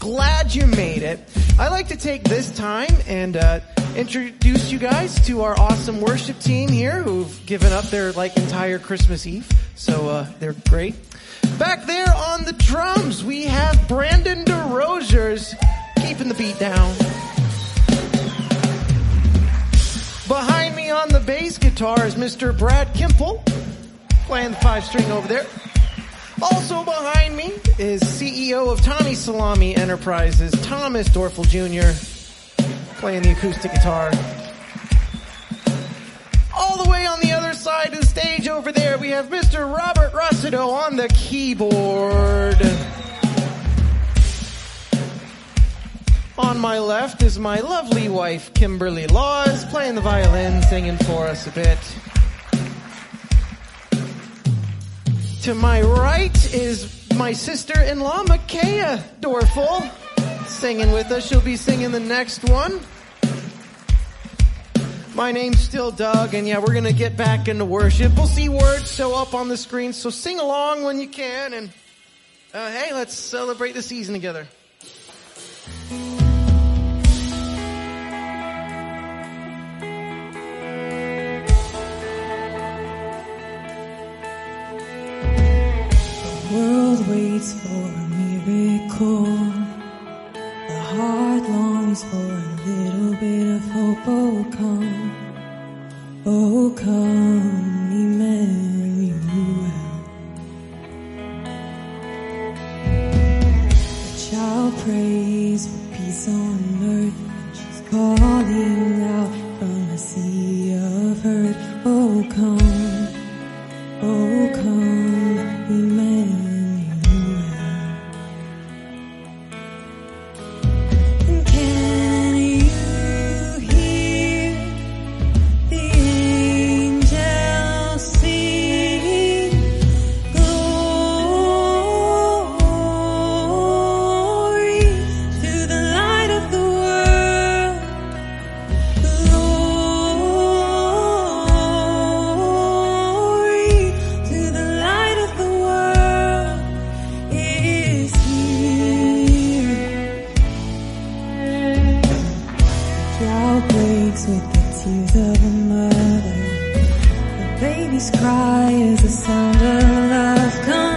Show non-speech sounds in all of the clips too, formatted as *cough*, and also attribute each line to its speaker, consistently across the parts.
Speaker 1: Glad you made it. I'd like to take this time and, uh, introduce you guys to our awesome worship team here who've given up their, like, entire Christmas Eve. So, uh, they're great. Back there on the drums, we have Brandon DeRosiers keeping the beat down. Behind me on the bass guitar is Mr. Brad Kimple, playing the five string over there. Also behind me is CEO of Tommy Salami Enterprises, Thomas Dorfel Jr., playing the acoustic guitar. All the way on the other side of the stage over there, we have Mr. Robert Rossido on the keyboard. On my left is my lovely wife, Kimberly Laws, playing the violin, singing for us a bit. To my right is my sister-in-law, Makaya Dorfel, singing with us. She'll be singing the next one. My name's still Doug, and yeah, we're gonna get back into worship. We'll see words show up on the screen, so sing along when you can, and uh, hey, let's celebrate the season together.
Speaker 2: waits for a miracle. The heart longs for a little bit of hope. Oh come, oh come, Emmanuel.
Speaker 1: The child prays for
Speaker 2: peace on earth. She's calling out from a sea of hurt. Oh come. cry is the sound of love.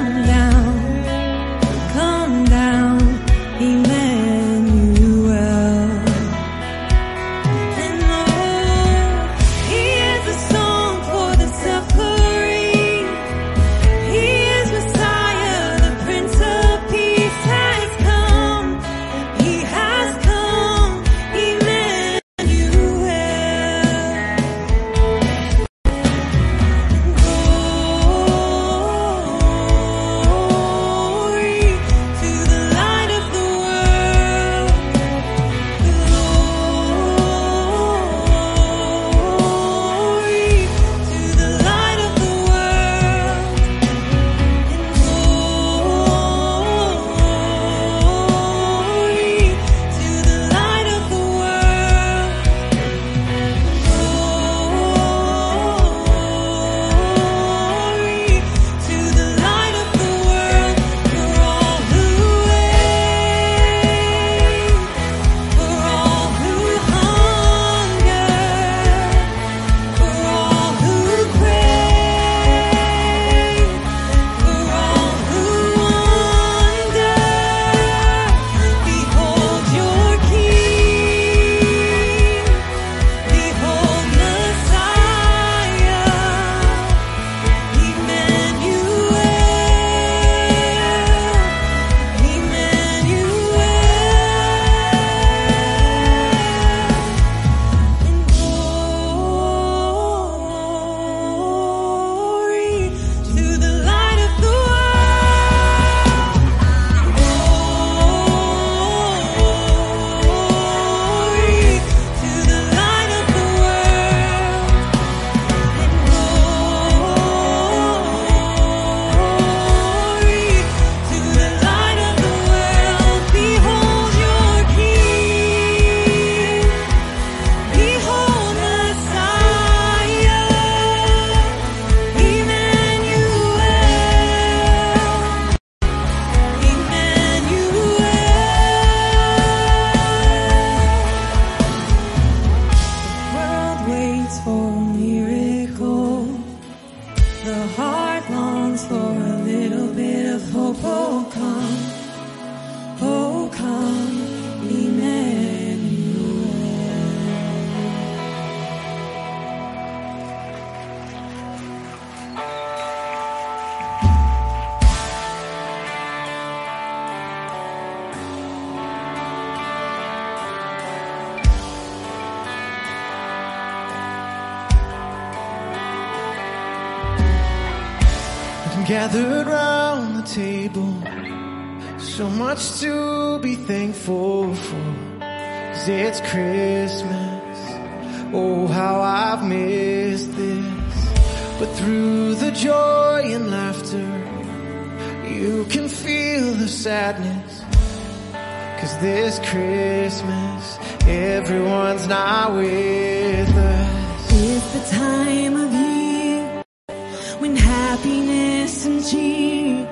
Speaker 1: listen to you.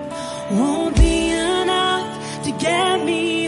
Speaker 1: Won't be enough to get me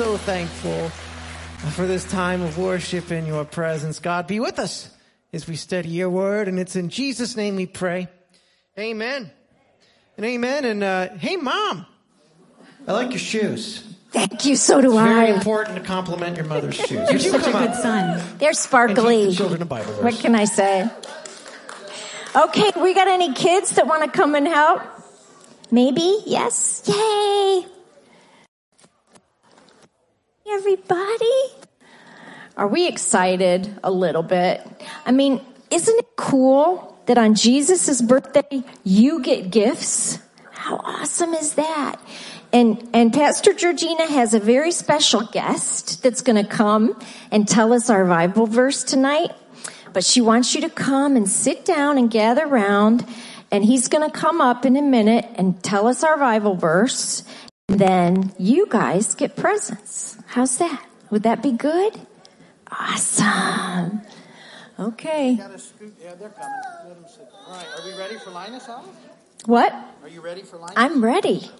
Speaker 1: so thankful for this time of worship in your presence. God, be with us as we study your word, and it's in Jesus' name we pray. Amen. And amen. And uh, hey, mom, I like your shoes.
Speaker 3: Thank you. So do
Speaker 1: Very
Speaker 3: I.
Speaker 1: Very important to compliment your mother's shoes.
Speaker 3: You're
Speaker 1: Would you
Speaker 3: such a good
Speaker 1: up
Speaker 3: son. They're
Speaker 1: and
Speaker 3: sparkly.
Speaker 1: the children of Bible verse?
Speaker 3: What can I say? Okay, we got any kids that want to come and help? Maybe? Yes? Yay! Everybody? Are we excited a little bit? I mean, isn't it cool that on Jesus' birthday you get gifts? How awesome is that? And, and Pastor Georgina has a very special guest that's going to come and tell us our Bible verse tonight. But she wants you to come and sit down and gather around. And he's going to come up in a minute and tell us our Bible verse. Then you guys get presents. How's that? Would that be good? Awesome. Okay.
Speaker 4: Yeah, they're coming. Let them sit. All right, are we ready for Linus off?
Speaker 3: What?
Speaker 4: Are you ready for Linus?
Speaker 3: I'm ready.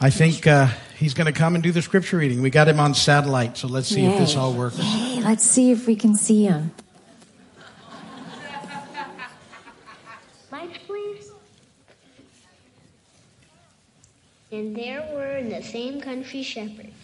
Speaker 4: I think uh, he's going to come and do the scripture reading. We got him on satellite, so let's see if this all works.
Speaker 3: Yay, let's see if we can see him.
Speaker 5: Lights, please. And there were in the same country shepherds,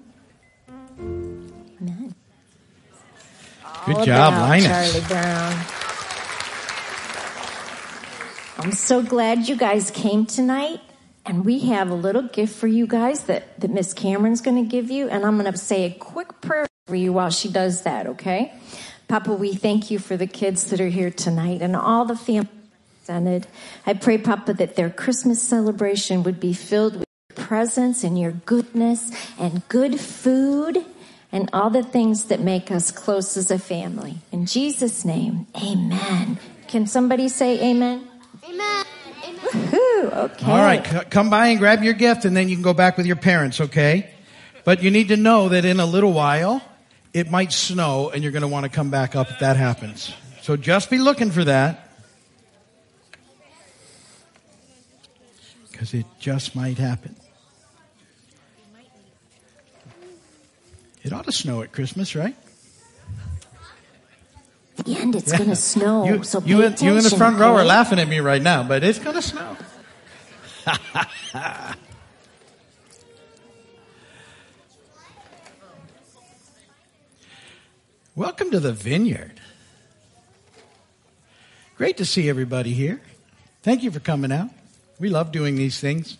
Speaker 3: Amen.
Speaker 4: Good
Speaker 3: All
Speaker 4: job, Linus.
Speaker 3: Charlie Brown. I'm so glad you guys came tonight. And we have a little gift for you guys that, that Miss Cameron's going to give you. And I'm going to say a quick prayer for you while she does that, okay? Papa, we thank you for the kids that are here tonight and all the families represented. I pray, Papa, that their Christmas celebration would be filled with your presence and your goodness and good food and all the things that make us close as a family. In Jesus' name, amen. Can somebody say amen?
Speaker 5: Amen.
Speaker 3: Woohoo, okay.
Speaker 4: All right, c- come by and grab your gift, and then you can go back with your parents, okay? But you need to know that in a little while, it might snow, and you're going to want to come back up if that happens. So just be looking for that. Because it just might happen. It ought to snow at Christmas, right?
Speaker 3: At the end, it's going to snow,
Speaker 4: you,
Speaker 3: so pay
Speaker 4: you, in, you in the front row are laughing at me right now, but it's going to snow. *laughs* Welcome to the vineyard. Great to see everybody here. Thank you for coming out. We love doing these things.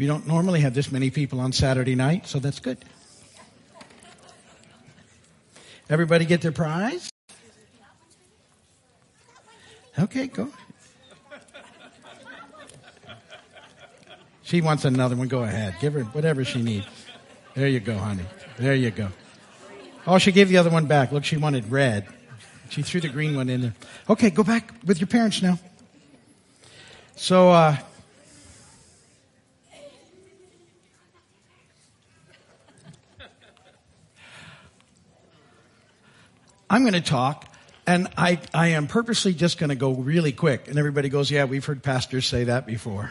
Speaker 4: We don't normally have this many people on Saturday night, so that's good. Everybody get their prize? Okay, go. She wants another one. Go ahead. Give her whatever she needs. There you go, honey. There you go. Oh, she gave the other one back. Look, she wanted red. She threw the green one in there. Okay, go back with your parents now. So, uh, I'm going to talk, and I, I am purposely just going to go really quick. And everybody goes, Yeah, we've heard pastors say that before.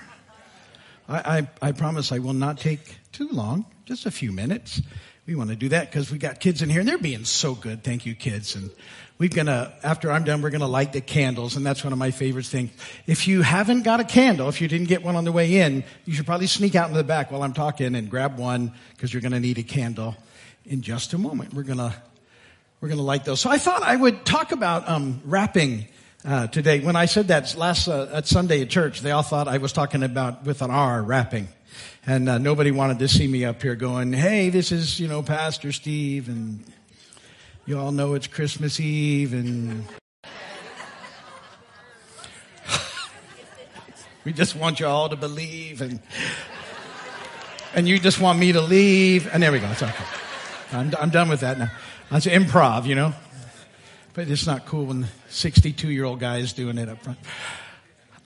Speaker 4: I, I, I promise I will not take too long, just a few minutes. we want to do that because we got kids in here and they're being so good. Thank you, kids. And we're gonna, after I'm done, we're gonna light the candles, and that's one of my favorite things. If you haven't got a candle, if you didn't get one on the way in, you should probably sneak out in the back while I'm talking and grab one because you're gonna need a candle in just a moment. We're gonna, we're gonna light those. So I thought I would talk about um, wrapping uh, today. When I said that last uh, at Sunday at church, they all thought I was talking about with an R wrapping. And uh, nobody wanted to see me up here going, "Hey, this is you know Pastor Steve," and you all know it's Christmas Eve and *laughs* we just want you all to believe and and you just want me to leave and there we go. It's okay. I'm, I'm done with that now. That's improv, you know. But it's not cool when 62 year old guy is doing it up front.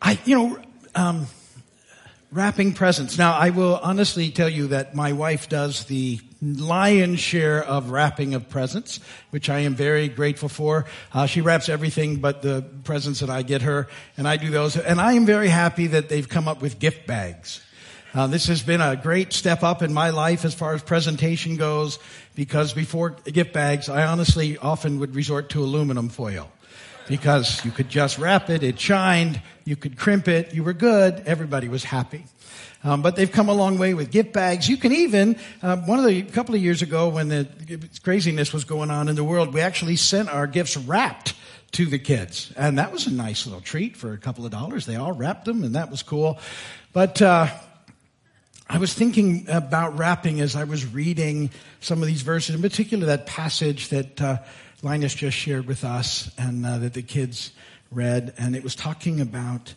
Speaker 4: I, you know, um, wrapping presents. Now, I will honestly tell you that my wife does the lion's share of wrapping of presents, which I am very grateful for. Uh, she wraps everything but the presents that I get her, and I do those. And I am very happy that they've come up with gift bags. Uh, this has been a great step up in my life as far as presentation goes, because before gift bags, I honestly often would resort to aluminum foil because you could just wrap it, it shined, you could crimp it, you were good, everybody was happy. Um, but they've come a long way with gift bags. You can even, uh, one of the, couple of years ago when the craziness was going on in the world, we actually sent our gifts wrapped to the kids. And that was a nice little treat for a couple of dollars. They all wrapped them and that was cool. But, uh, I was thinking about wrapping as I was reading some of these verses, in particular that passage that uh, Linus just shared with us and uh, that the kids read, and it was talking about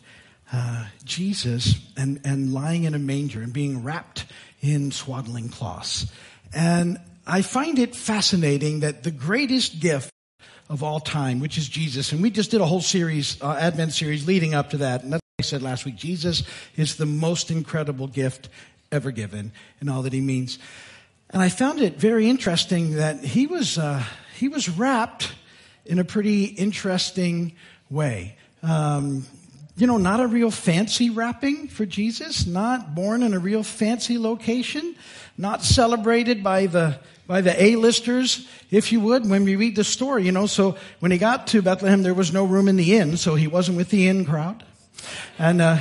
Speaker 4: uh, Jesus and, and lying in a manger and being wrapped in swaddling cloths. And I find it fascinating that the greatest gift of all time, which is Jesus, and we just did a whole series, uh, Advent series leading up to that, and that's I said last week. Jesus is the most incredible gift ever given and all that he means. And I found it very interesting that he was, uh, he was wrapped in a pretty interesting way. Um, you know, not a real fancy wrapping for Jesus, not born in a real fancy location, not celebrated by the by the A-listers, if you would, when we read the story, you know. So when he got to Bethlehem, there was no room in the inn, so he wasn't with the inn crowd. And uh,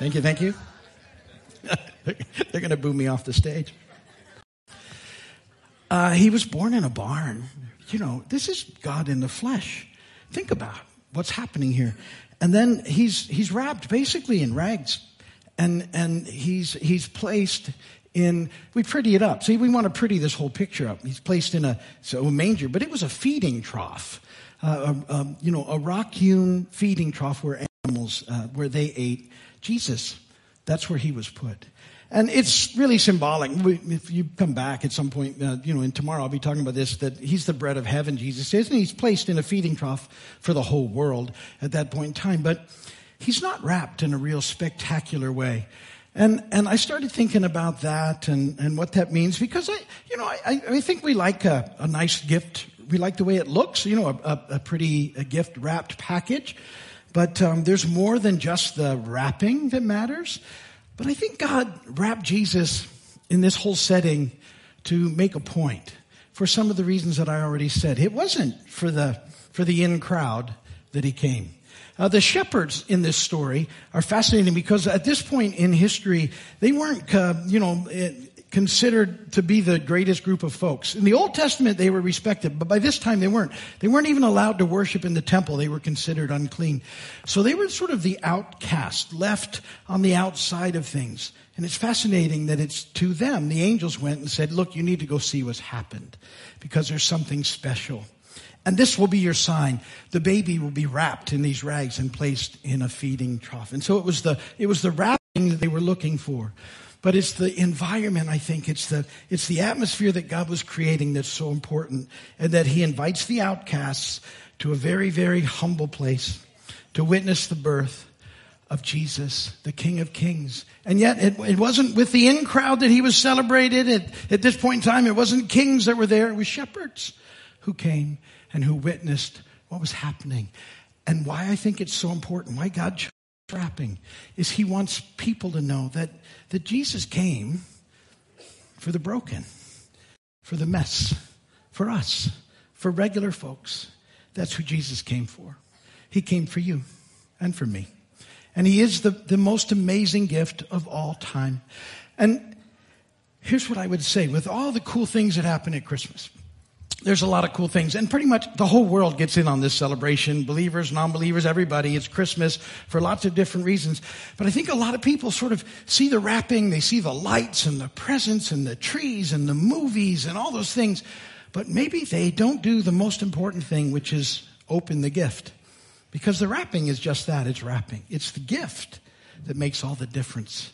Speaker 4: thank you, thank you. *laughs* They're going to boo me off the stage. Uh, he was born in a barn. You know, this is God in the flesh. Think about what's happening here. And then he's, he's wrapped basically in rags. And, and he's, he's placed in, we pretty it up. See, we want to pretty this whole picture up. He's placed in a, so a manger, but it was a feeding trough. Uh, a, a, you know, a rock hewn feeding trough where animals, uh, where they ate Jesus. That's where he was put. And it's really symbolic. If you come back at some point, uh, you know, and tomorrow I'll be talking about this, that he's the bread of heaven, Jesus is, and he's placed in a feeding trough for the whole world at that point in time. But he's not wrapped in a real spectacular way. And, and I started thinking about that and, and what that means because I, you know, I, I think we like a, a nice gift. We like the way it looks, you know, a, a pretty a gift wrapped package. But um, there's more than just the wrapping that matters. But I think God wrapped Jesus in this whole setting to make a point for some of the reasons that I already said. It wasn't for the, for the in crowd that he came. Uh, the shepherds in this story are fascinating because at this point in history, they weren't, uh, you know, considered to be the greatest group of folks. In the Old Testament, they were respected, but by this time they weren't. They weren't even allowed to worship in the temple. They were considered unclean. So they were sort of the outcast, left on the outside of things. And it's fascinating that it's to them, the angels went and said, look, you need to go see what's happened because there's something special. And this will be your sign. The baby will be wrapped in these rags and placed in a feeding trough. And so it was the, it was the wrapping that they were looking for. But it's the environment, I think. It's the, it's the atmosphere that God was creating that's so important. And that He invites the outcasts to a very, very humble place to witness the birth of Jesus, the King of Kings. And yet it, it wasn't with the in crowd that He was celebrated. At, at this point in time, it wasn't kings that were there. It was shepherds who came and who witnessed what was happening. And why I think it's so important, why God chose wrapping, is He wants people to know that that Jesus came for the broken, for the mess, for us, for regular folks. That's who Jesus came for. He came for you and for me. And he is the, the most amazing gift of all time. And here's what I would say with all the cool things that happen at Christmas. There's a lot of cool things and pretty much the whole world gets in on this celebration. Believers, non-believers, everybody. It's Christmas for lots of different reasons. But I think a lot of people sort of see the wrapping, they see the lights and the presents and the trees and the movies and all those things. But maybe they don't do the most important thing, which is open the gift. Because the wrapping is just that. It's wrapping. It's the gift that makes all the difference.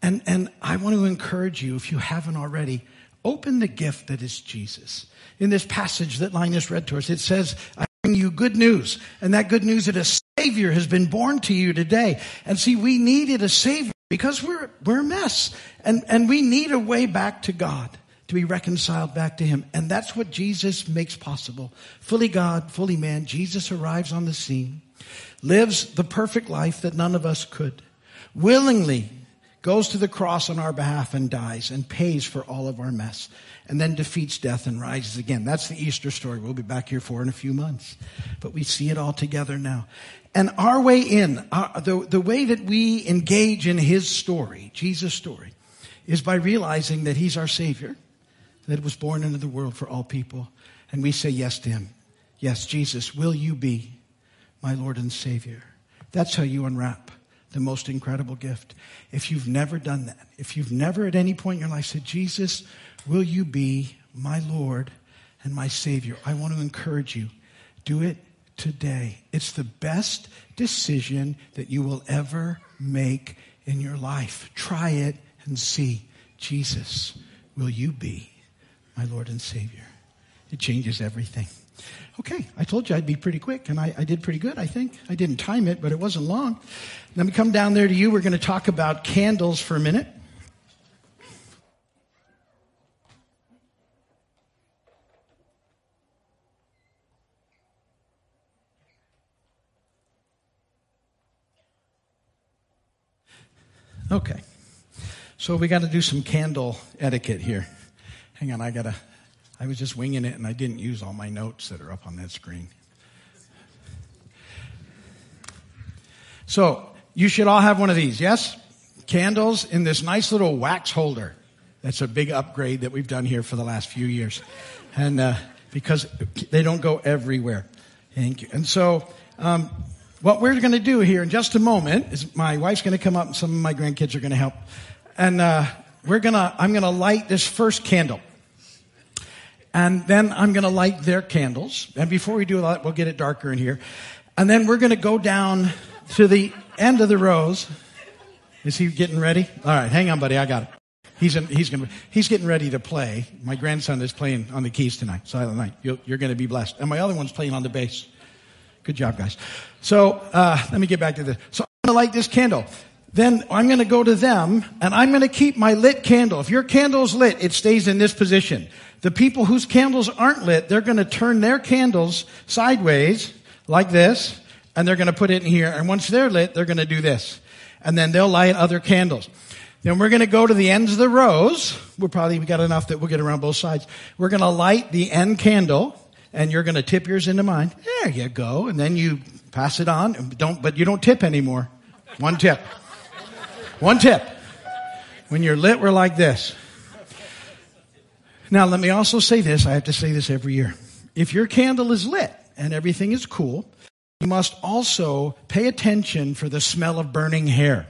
Speaker 4: And, and I want to encourage you, if you haven't already, open the gift that is Jesus. In this passage that Linus read to us, it says, I bring you good news. And that good news that a Savior has been born to you today. And see, we needed a Savior because we're, we're a mess. And, and we need a way back to God to be reconciled back to Him. And that's what Jesus makes possible. Fully God, fully man, Jesus arrives on the scene, lives the perfect life that none of us could, willingly goes to the cross on our behalf and dies and pays for all of our mess and then defeats death and rises again. That's the Easter story we'll be back here for in a few months. But we see it all together now. And our way in, our, the, the way that we engage in his story, Jesus' story, is by realizing that he's our Savior, that was born into the world for all people. And we say yes to him. Yes, Jesus, will you be my Lord and Savior? That's how you unwrap the most incredible gift. If you've never done that, if you've never at any point in your life said, Jesus, will you be my Lord and my Savior? I want to encourage you. Do it today. It's the best decision that you will ever make in your life. Try it and see. Jesus, will you be my Lord and Savior? It changes everything. Okay, I told you I'd be pretty quick, and I, I, did pretty good, I think. I didn't time it, but it wasn't long. Let me come down there to you. We're going to talk about candles for a minute. Okay. So we got to do some candle etiquette here. Hang on, I got to I was just winging it and I didn't use all my notes that are up on that screen. So, you should all have one of these, yes? Candles in this nice little wax holder. That's a big upgrade that we've done here for the last few years. And, uh, because they don't go everywhere. Thank you. And so, um, what we're going to do here in just a moment is my wife's going to come up and some of my grandkids are going to help. And, uh, we're going to, I'm going to light this first candle. And then I'm going to light their candles. And before we do that, we'll get it darker in here. And then we're going to go down to the end of the rows. Is he getting ready? All right, hang on, buddy. I got it. He's in, he's gonna, he's getting ready to play. My grandson is playing on the keys tonight, Silent Night. you are going to be blessed. And my other one's playing on the bass. Good job, guys. So uh, let me get back to this. So I'm going to light this candle. Then I'm going to go to them, and I'm going to keep my lit candle. If your candle's lit, it stays in this position. The people whose candles aren't lit, they're going to turn their candles sideways like this and they're going to put it in here. And once they're lit, they're going to do this. And then they'll light other candles. Then we're going to go to the ends of the rows. We'll probably, we got enough that we'll get around both sides. We're going to light the end candle and you're going to tip yours into mine. There you go. And then you pass it on. Don't, but you don't tip anymore. One tip. One tip. When you're lit, we're like this. Now, let me also say this. I have to say this every year. If your candle is lit and everything is cool, you must also pay attention for the smell of burning hair.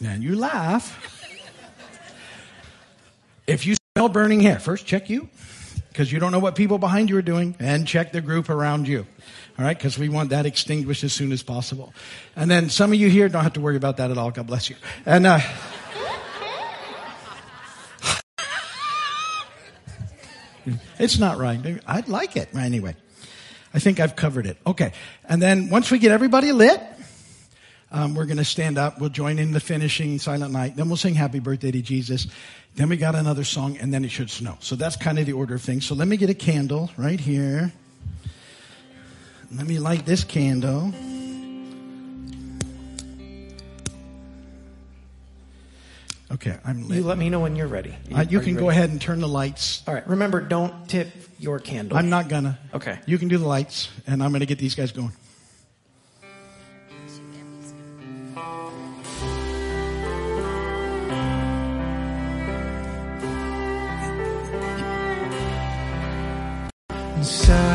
Speaker 4: then you laugh. If you smell burning hair, first check you, because you don't know what people behind you are doing, and check the group around you. All right, because we want that extinguished as soon as possible. And then some of you here don't have to worry about that at all. God bless you. And uh, It's not right. I'd like it anyway. I think I've covered it. Okay. And then once we get everybody lit, um, we're going to stand up. We'll join in the finishing silent night. Then we'll sing happy birthday to Jesus. Then we got another song and then it should snow. So that's kind of the order of things. So let me get a candle right here. Let me light this candle. Okay, I'm
Speaker 1: You let me know when you're ready.
Speaker 4: Uh, you
Speaker 1: Are
Speaker 4: can go
Speaker 1: ready?
Speaker 4: ahead and turn the lights.
Speaker 1: All right. Remember, don't tip your candle.
Speaker 4: I'm not gonna.
Speaker 1: Okay.
Speaker 4: You can do the lights, and I'm gonna get these guys going.
Speaker 1: Silent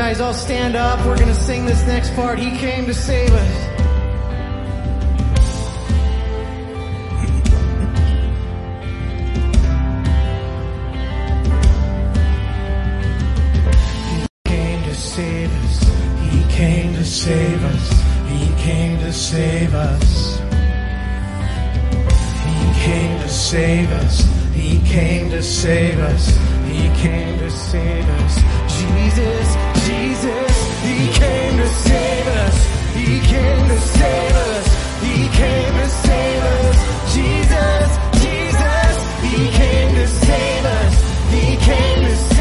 Speaker 1: guys all stand up. We're to sing this next part. He came to save us. He came to save us. He came to save us. He came to save us. He came to save us. He came to save us. He came to save us. Jesus, Jesus, He came to save us. He came to save us. He came to save us. Jesus, Jesus, He came to save us. He came to save us.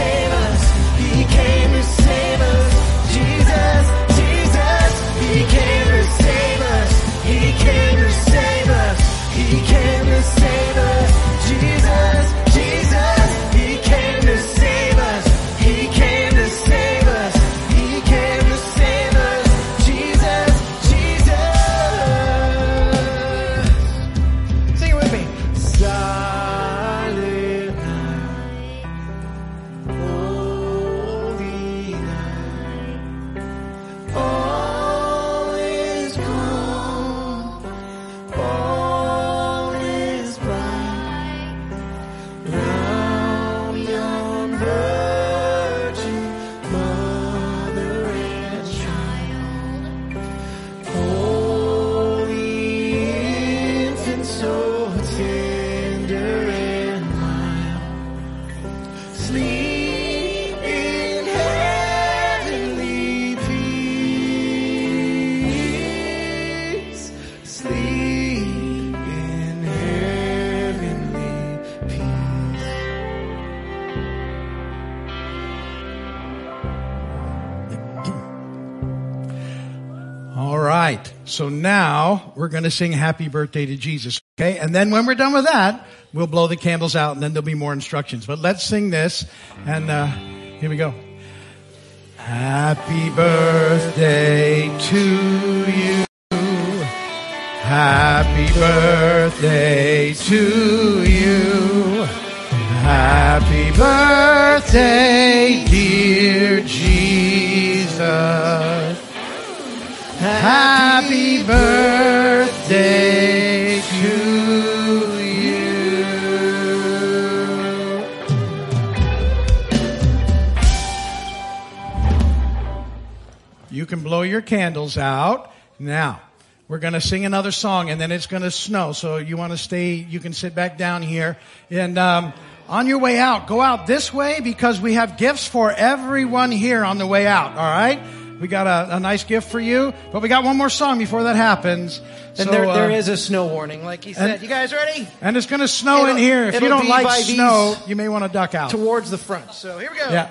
Speaker 2: So now we're going to sing happy birthday to Jesus. Okay. And then when we're done with that, we'll blow the candles out and then there'll be more instructions. But let's sing this. And, uh, here we go. Happy birthday to you. Happy birthday to you. Happy birthday, dear Jesus. Happy birthday to you. You can blow your candles out. Now, we're going to sing another song and then it's going to snow. So you want to stay, you can sit back down here. And, um, on your way out, go out this way because we have gifts for everyone here on the way out. All right. We got a, a nice gift for you, but we got one more song before that happens.
Speaker 1: And
Speaker 2: So,
Speaker 1: there,
Speaker 2: uh,
Speaker 1: there is a snow warning, like he said.
Speaker 2: and-
Speaker 1: you guys ready?
Speaker 2: and it's going to snow in
Speaker 1: It'll-
Speaker 2: here. If you don't like snow, you may want to duck out.
Speaker 1: Towards the front. So here we go.
Speaker 2: Yeah.